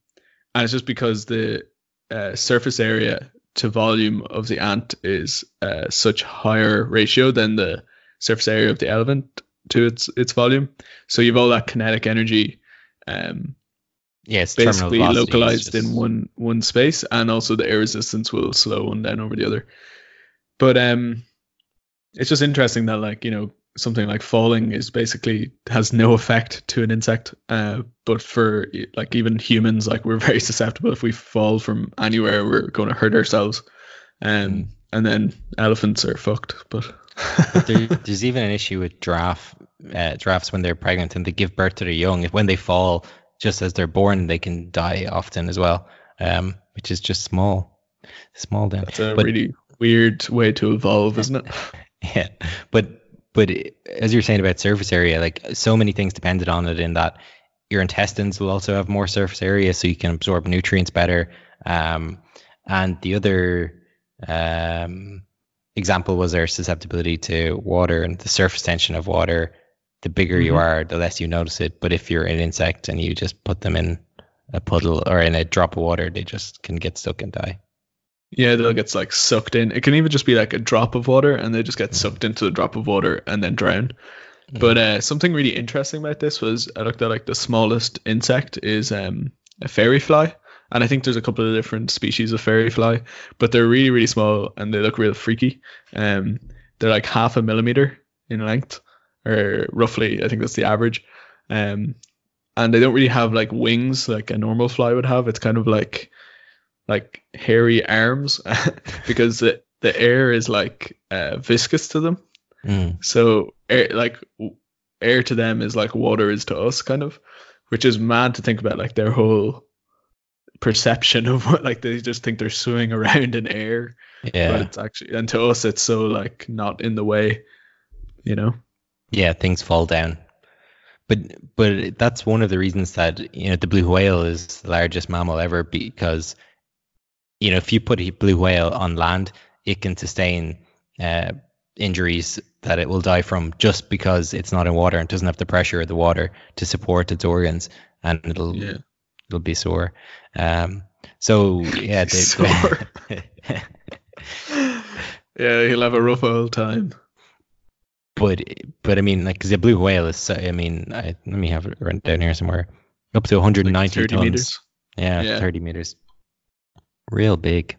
and it's just because the uh, surface area to volume of the ant is uh, such higher ratio than the surface area of the elephant to its its volume. So you've all that kinetic energy um, Yes. terminal basically localized just- in one one space, and also the air resistance will slow one down over the other. But um, it's just interesting that like you know something like falling is basically has no effect to an insect. Uh, but for like even humans, like we're [LAUGHS] very susceptible. If we fall from anywhere, we're going to hurt ourselves. Um, Mm. and then elephants are fucked. But But there, [LAUGHS] there's even an issue with giraffe uh, giraffes when they're pregnant and they give birth to their young. When they fall, just as they're born, they can die often as well, um, which is just small, small down. that's a But- really weird way to evolve, isn't it? [LAUGHS] Yeah, but but as you're saying about surface area, like so many things depended on it. In that your intestines will also have more surface area, so you can absorb nutrients better. Um, and the other um, example was their susceptibility to water and the surface tension of water. The bigger you Mhm. are, the less you notice it. But if you're an insect and you just put them in a puddle or in a drop of water, they just can get stuck and die. Yeah, they'll get like sucked in. It can even just be like a drop of water, and they just get sucked into the drop of water and then drown. But uh, something really interesting about this was I looked at like the smallest insect is um, a fairy fly, and I think there's a couple of different species of fairy fly, but they're really really small and they look real freaky. Um, they're like half a millimeter in length, or roughly I think that's the average. Um, and they don't really have like wings like a normal fly would have. It's kind of like like hairy arms [LAUGHS] because the, the air is like uh, viscous to them. Mm. So air, like air to them is like water is to us, kind of, which is mad to think about. Like their whole perception of what like they just think they're swimming around in air, but Yeah, it's actually and to us it's so like not in the way, you know. yeah, things fall down. But but that's one of the reasons that you know the blue whale is the largest mammal ever because you know if you put a blue whale on land, it can sustain uh, injuries that it will die from just because it's not in water and doesn't have the pressure of the water to support its organs, and it'll Yeah. it'll be sore. Um, so yeah, [LAUGHS] they, Sore. [LAUGHS] Yeah, he'll have a rough old time. but but I mean, like, 'cause the blue whale is, so- I mean, I, let me have it down here somewhere, up to 190 Like tons. meters. Yeah, Yeah. 30 meters. Real big.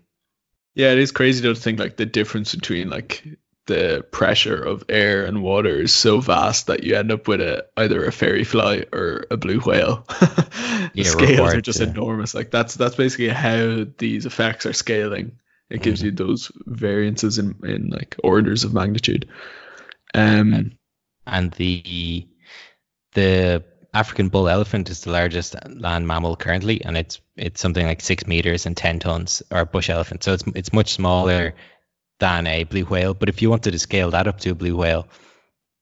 Yeah, it is crazy though to think like the difference between like the pressure of air and water is so vast that you end up with a either a fairy fly or a blue whale. [LAUGHS] the Yeah, scales are just to- enormous. Like that's that's basically how these effects are scaling. It gives Mm-hmm. you those variances in, in like orders of magnitude. Um And the the African bull elephant is the largest land mammal currently, and it's it's something like six meters and 10 tons, or bush elephant. So it's it's much smaller than a blue whale. But if you wanted to scale that up to a blue whale,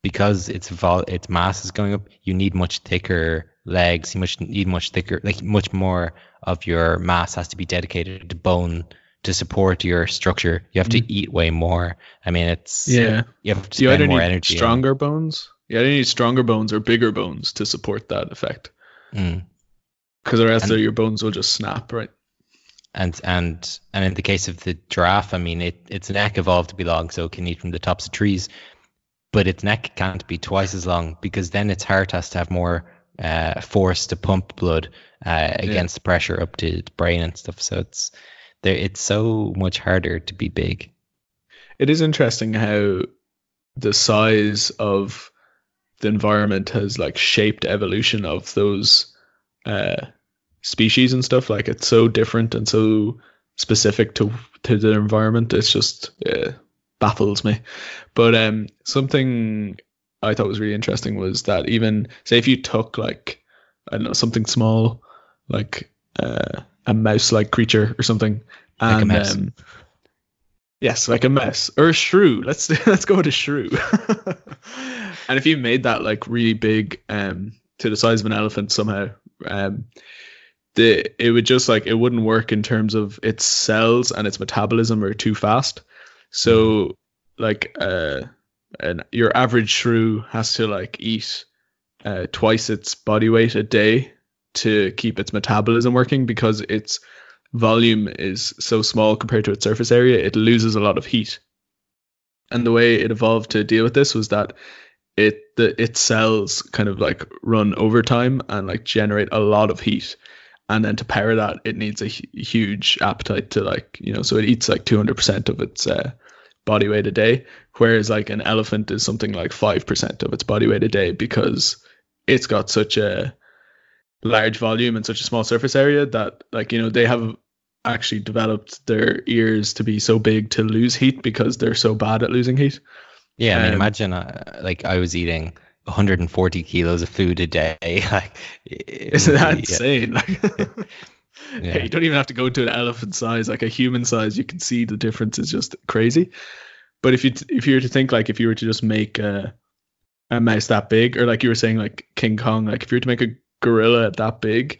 because its vol- its mass is going up, you need much thicker legs. You much need much thicker, like much more of your mass has to be dedicated to bone to support your structure. You have to mm. eat way more. I mean, it's yeah. You have to You spend either more need energy. on- stronger bones. You either need stronger bones or bigger bones to support that effect. Mm. Because the rest And- your bones will just snap, right? And and and in the case of the giraffe, I mean, it its neck evolved to be long, so it can eat from the tops of trees. But its neck can't be twice as long because then its heart has to have more uh, force to pump blood uh, against the pressure up to its brain and stuff. So it's there. It's so much harder to be big. it is interesting how the size of the environment has like shaped evolution of those uh, species and stuff. Like it's so different and so specific to to the environment. It's just uh, baffles me. But um, something I thought was really interesting was that even say if you took like I don't know something small like uh, a mouse-like creature or something, Like a and mouse. um, yes, like a mess or a shrew. Let's [LAUGHS] let's go with a shrew. [LAUGHS] and if you made that like really big, um, to the size of an elephant somehow. Um, the it would just like it wouldn't work in terms of its cells and its metabolism are too fast. So like uh, an your average shrew has to like eat uh, twice its body weight a day to keep its metabolism working because its volume is so small compared to its surface area. It loses a lot of heat. And the way it evolved to deal with this was that it the its cells kind of like run overtime and like generate a lot of heat and then to power that it needs a huge appetite to like you know so it eats like 200% of its uh, body weight a day whereas like an elephant is something like 5% of its body weight a day because it's got such a large volume and such a small surface area that like you know they have actually developed their ears to be so big to lose heat because they're so bad at losing heat Yeah, I mean, Um, imagine uh, like I was eating 140 kilos of food a day. [LAUGHS] like, Isn't that be- insane? Like, [LAUGHS] Yeah. you don't even have to go to an elephant size, like a human size. You can see the difference is just crazy. But if you t- if you were to think like if you were to just make a, a mouse that big, or like you were saying like King Kong, like if you were to make a gorilla that big,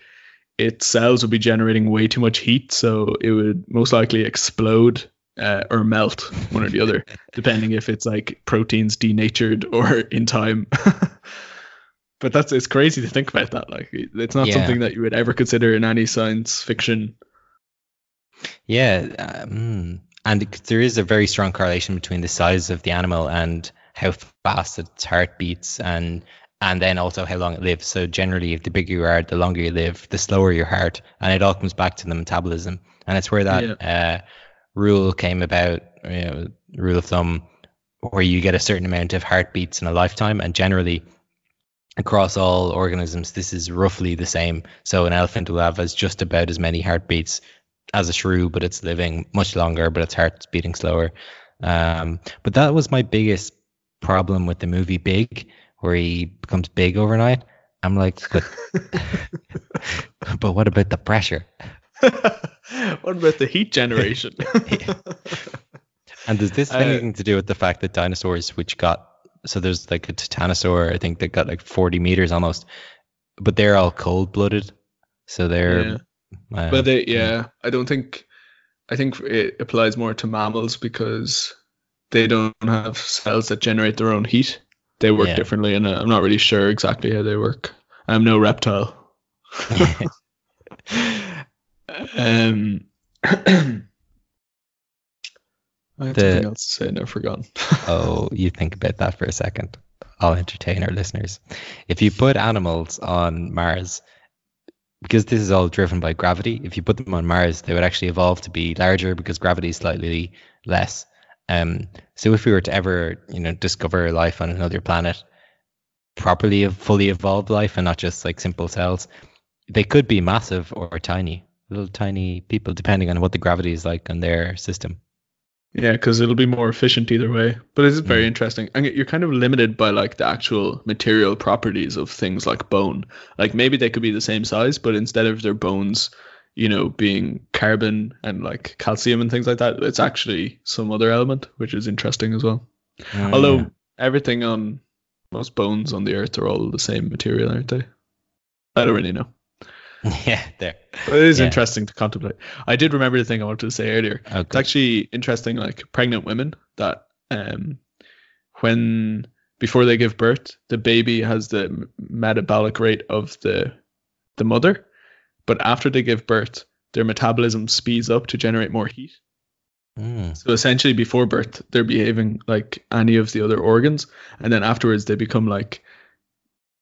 its cells would be generating way too much heat, so it would most likely explode uh, or melt, one or the other, [LAUGHS] depending if it's like proteins denatured or in time. [LAUGHS] but that's it's crazy to think about that. Like it's not Yeah. something that you would ever consider in any science fiction. Yeah, um, and there is a very strong correlation between the size of the animal and how fast its heart beats, and and then also how long it lives. So generally, if the bigger you are, the longer you live, the slower your heart, and it all comes back to the metabolism, and it's where that uh, rule came about. You know, rule of thumb, where you get a certain amount of heartbeats in a lifetime, and generally. Across all organisms, this is roughly the same. So an elephant will have as just about as many heartbeats as a shrew, but it's living much longer, but its heart's beating slower. Um, but that was my biggest problem with the movie Big, where he becomes big overnight. I'm like, but, [LAUGHS] but what about the pressure? [LAUGHS] what about the heat generation? [LAUGHS] And does this have Uh, anything to do with the fact that dinosaurs, which got so there's like a titanosaur, I think that got like 40 meters almost, but they're all cold blooded, so they're. Yeah. uh, but they, yeah, I don't think. I think it applies more to mammals because they don't have cells that generate their own heat. They work Yeah. differently, and uh, I'm not really sure exactly how they work. I'm no reptile. [LAUGHS] um, [CLEARS THROAT] I have The- something else to say, and I've forgotten. [LAUGHS] oh, you think about that for a second. I'll entertain our listeners. If you put animals on Mars, because this is all driven by gravity, if you put them on Mars, they would actually evolve to be larger because gravity is slightly less. Um, so if we were to ever, you know, discover life on another planet, properly fully evolved life and not just like simple cells, they could be massive or tiny, little tiny people, depending on what the gravity is like on their system. Yeah, because it'll be more efficient either way. But it's very Mm. interesting. And you're kind of limited by like the actual material properties of things like bone. Like maybe they could be the same size, but instead of their bones, you know, being carbon and like calcium and things like that, it's actually some other element, which is interesting as well. Mm. Although everything on most bones on the earth are all the same material, aren't they? I don't really know. [LAUGHS] yeah, there. But it is Yeah. interesting to contemplate. I did remember the thing I wanted to say earlier. It's actually interesting, like pregnant women that um, when before they give birth, the baby has the m- metabolic rate of the the mother, but after they give birth, their metabolism speeds up to generate more heat. Mm. So essentially, before birth, they're behaving like any of the other organs, and then afterwards, they become like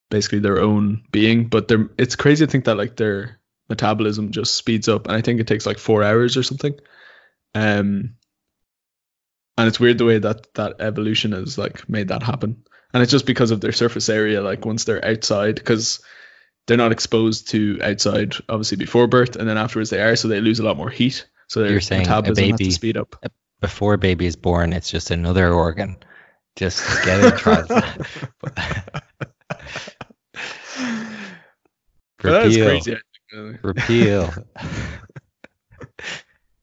basically their own being. But they're it's crazy to think that like their metabolism just speeds up, and I think it takes like four hours or something. Um, and it's weird the way that that evolution has like made that happen, and it's just because of their surface area. Like once they're outside, because they're not exposed to outside obviously before birth, and then afterwards they are, so they lose a lot more heat. So their You're saying a metabolism has baby- to speed up. Before baby is born, it's just another organ. Just get it translated. But that is Repeal. crazy. I think, Repeal.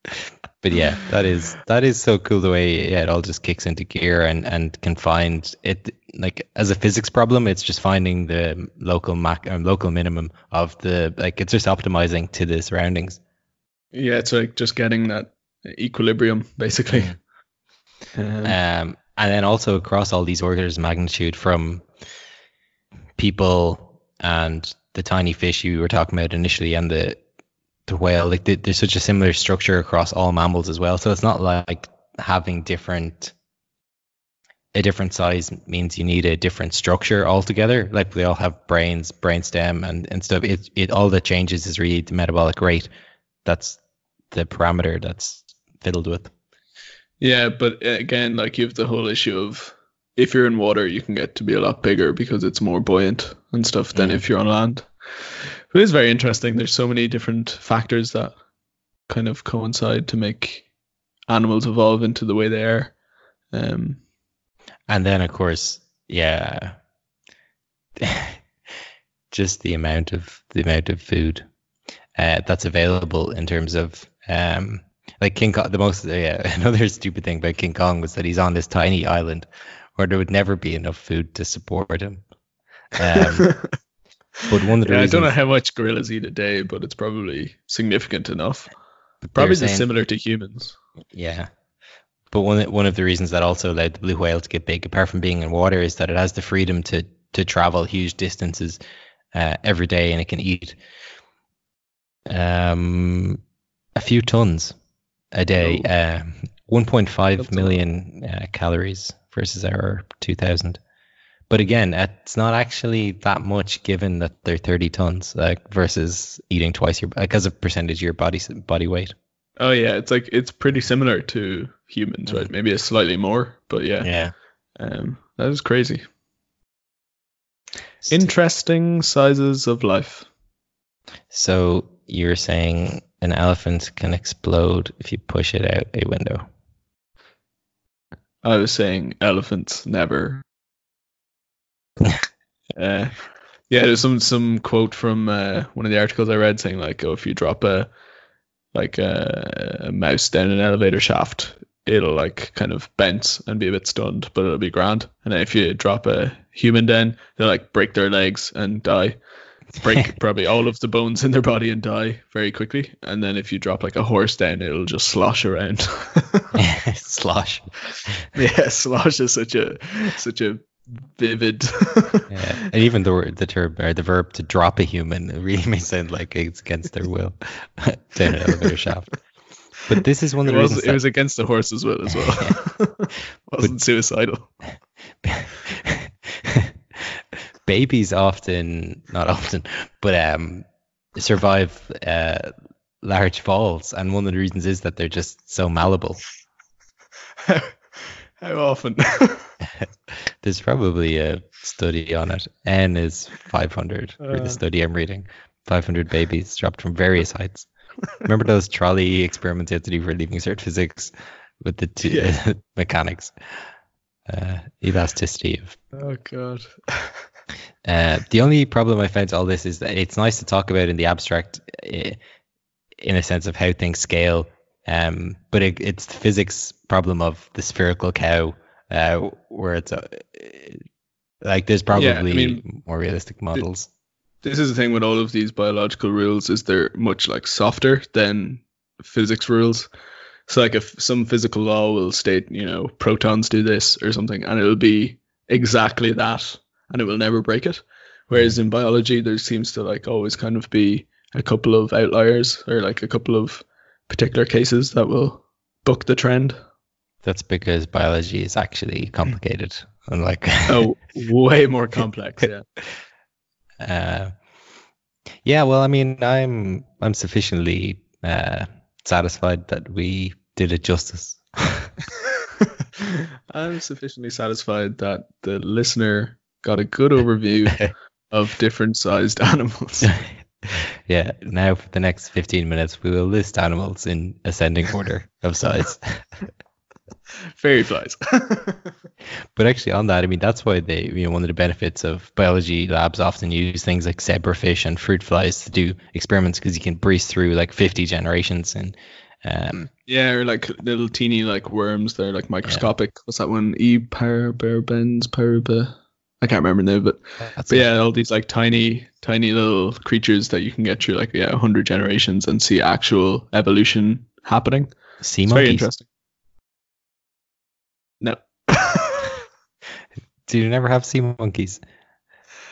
[LAUGHS] but yeah, that is that is so cool the way yeah, it all just kicks into gear and and can find it like as a physics problem. It's just finding the local mac um, local minimum of the like it's just optimizing to the surroundings. Yeah, it's like just getting that equilibrium basically. Um, Um, and then also across all these orders of magnitude from people and the tiny fish you were talking about initially and the the whale like the, there's such a similar structure across all mammals as well. So it's not like having different a different size means you need a different structure altogether. Like they all have brains brainstem and and stuff. It, it all that changes is really the metabolic rate. That's the parameter that's fiddled with. Yeah, but uh, again, like you have the whole issue of if you're in water, you can get to be a lot bigger because it's more buoyant and stuff than Mm. if you're on land. But it's very interesting. There's so many different factors that kind of coincide to make animals evolve into the way they are. Um, And then, of course, yeah, [LAUGHS] just the amount of the amount of food uh, that's available in terms of um, like King Kong. The most yeah, [LAUGHS] another stupid thing about King Kong was that he's on this tiny island where there would never be enough food to support him. [LAUGHS] Um, but one of the yeah, I don't know how much gorillas eat a day, but it's probably significant enough. Probably saying- similar to humans. Yeah. But one one of the reasons that also allowed the blue whale to get big, apart from being in water, is that it has the freedom to to travel huge distances uh, every day, and it can eat um, a few tons a day, Oh. uh, 1.5 That's million uh, calories versus our 2,000. But again, it's not actually that much given that they're 30 tons, like versus eating twice your as a percentage of your body body weight. Oh yeah, it's like it's pretty similar to humans, right? Maybe a slightly more, but yeah, Yeah. um, that is crazy. Interesting sizes of life. So you're saying an elephant can explode if you push it out a window? I was saying elephants never. [LAUGHS] uh, yeah, there's some some quote from uh, one of the articles I read saying like, oh, if you drop a like a, a mouse down an elevator shaft, it'll like kind of bounce and be a bit stunned, but it'll be grand. And then if you drop a human down, they'll like break their legs and die. Break [LAUGHS] probably all of the bones in their body and die very quickly. And then if you drop like a horse down, it'll just slosh around. [LAUGHS] Slosh. yeah, slosh is such a such a vivid. [LAUGHS] Yeah. And even the word- the term or the verb to drop a human [LAUGHS] really may sound like it's against their will down an elevator shaft. But this is one it of the was reasons it was against the horse as well as well. [LAUGHS] Wasn't suicidal. babies often not often, but um survive uh large falls and one of the reasons is that they're just so malleable. How often? [LAUGHS] There's probably a study on it. N is 500 for Uh. the study I'm reading. 500 babies dropped from various heights. Remember those [LAUGHS] trolley experiments you had to do for leaving cert physics with the two Yeah. [LAUGHS] mechanics? Uh, elasticity of. oh god. Uh, the only problem I found to all this is that it's nice to talk about in the abstract, uh, in a sense of how things scale. Um, but it, it's the physics problem of the spherical cow, uh, where it's uh, like there's probably Yeah, I mean, more realistic models. This is the thing with all of these biological rules is they're much like softer than physics rules. So like if some physical law will state, you know, protons do this or something, and it'll be exactly that, and it will never break it. Whereas in biology, there seems to like always kind of be a couple of outliers or like a couple of particular cases that will buck the trend. That's because biology is actually complicated, unlike [LAUGHS] Oh, way more complex. [LAUGHS] Yeah. Uh, yeah, well, I mean, I'm I'm sufficiently uh, satisfied that we did it justice. [LAUGHS] I'm sufficiently satisfied that the listener got a good overview of different sized animals. yeah. Now for the next 15 minutes, we will list animals in ascending order of size. Fairy flies. [LAUGHS] But actually, on that, I mean, that's why they, you know, one of the benefits of biology labs often use things like zebrafish and fruit flies to do experiments because you can breeze through like 50 generations and Um, Yeah, or like little teeny like worms. They're like microscopic. What's that one? E parabens paraba. I can't remember now, but that's but it. yeah, all these like tiny, tiny little creatures that you can get through like yeah, hundred generations and see actual evolution happening. sea It's very interesting. No. [LAUGHS] Do you never have sea monkeys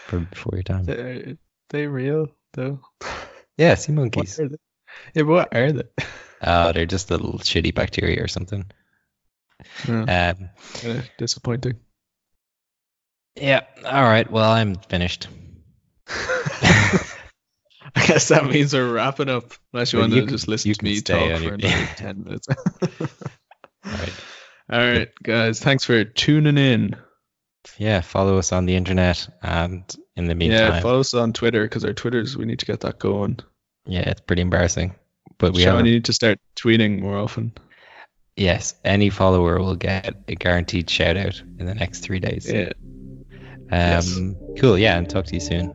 from before your time? They they real though. Yeah, sea monkeys. are they? Yeah, but what are they? Oh, they're just little shitty bacteria or something. Yeah, Um, disappointing. yeah. All right. Well, I'm finished. [LAUGHS] I guess that means we're wrapping up. Unless you Well, want you to can- just listen to me talk for another ten minutes. [LAUGHS] All right. All right, guys. Thanks for tuning in. Yeah. Follow us on the internet, and in the meantime, Yeah, follow us on Twitter because our Twitters we need to get that going. yeah, it's pretty embarrassing. But we Sean, you need to start tweeting more often. yes. Any follower will get a guaranteed shout out in the next three days. Yeah. Um. yes. Cool. Yeah. And talk to you soon.